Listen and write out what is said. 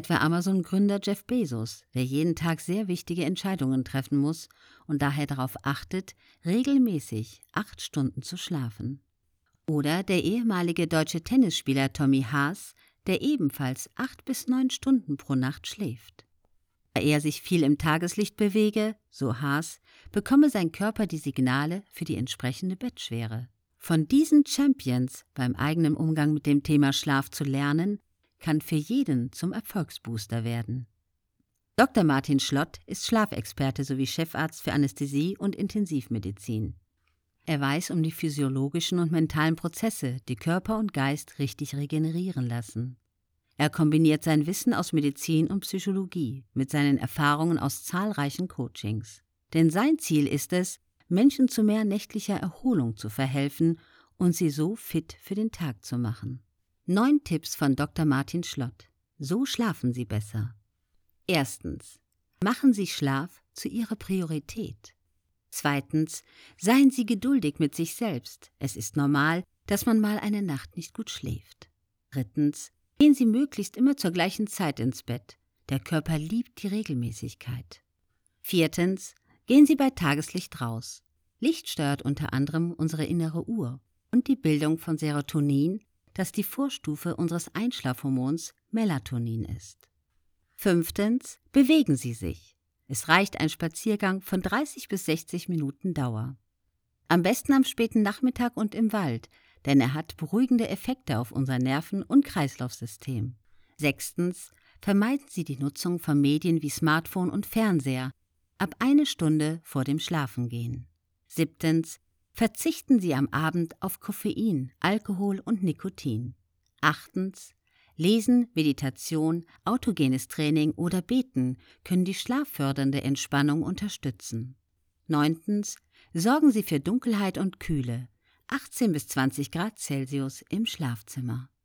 Etwa Amazon-Gründer Jeff Bezos, der jeden Tag sehr wichtige Entscheidungen treffen muss und daher darauf achtet, regelmäßig acht Stunden zu schlafen. Oder der ehemalige deutsche Tennisspieler Tommy Haas, der ebenfalls acht bis neun Stunden pro Nacht schläft. Da er sich viel im Tageslicht bewege, so Haas, bekomme sein Körper die Signale für die entsprechende Bettschwere. Von diesen Champions beim eigenen Umgang mit dem Thema Schlaf zu lernen, kann für jeden zum Erfolgsbooster werden. Dr. Martin Schlott ist Schlafexperte sowie Chefarzt für Anästhesie und Intensivmedizin. Er weiß um die physiologischen und mentalen Prozesse, die Körper und Geist richtig regenerieren lassen. Er kombiniert sein Wissen aus Medizin und Psychologie mit seinen Erfahrungen aus zahlreichen Coachings. Denn sein Ziel ist es, Menschen zu mehr nächtlicher Erholung zu verhelfen und sie so fit für den Tag zu machen. Neun Tipps von Dr. Martin Schlott. So schlafen Sie besser. Erstens. Machen Sie Schlaf zu Ihrer Priorität. Zweitens. Seien Sie geduldig mit sich selbst. Es ist normal, dass man mal eine Nacht nicht gut schläft. Drittens. Gehen Sie möglichst immer zur gleichen Zeit ins Bett. Der Körper liebt die Regelmäßigkeit. Viertens. Gehen Sie bei Tageslicht raus. Licht steuert unter anderem unsere innere Uhr und die Bildung von Serotonin, das die Vorstufe unseres Einschlafhormons Melatonin ist. Fünftens. Bewegen Sie sich. Es reicht ein Spaziergang von 30 bis 60 Minuten Dauer. Am besten am späten Nachmittag und im Wald, denn er hat beruhigende Effekte auf unser Nerven- und Kreislaufsystem. Sechstens. Vermeiden Sie die Nutzung von Medien wie Smartphone und Fernseher, ab eine Stunde vor dem Schlafengehen. Siebtens. Verzichten Sie am Abend auf Koffein, Alkohol und Nikotin. Achtens. Lesen, Meditation, autogenes Training oder Beten können die schlaffördernde Entspannung unterstützen. Neuntens. Sorgen Sie für Dunkelheit und Kühle, 18 bis 20 Grad Celsius im Schlafzimmer.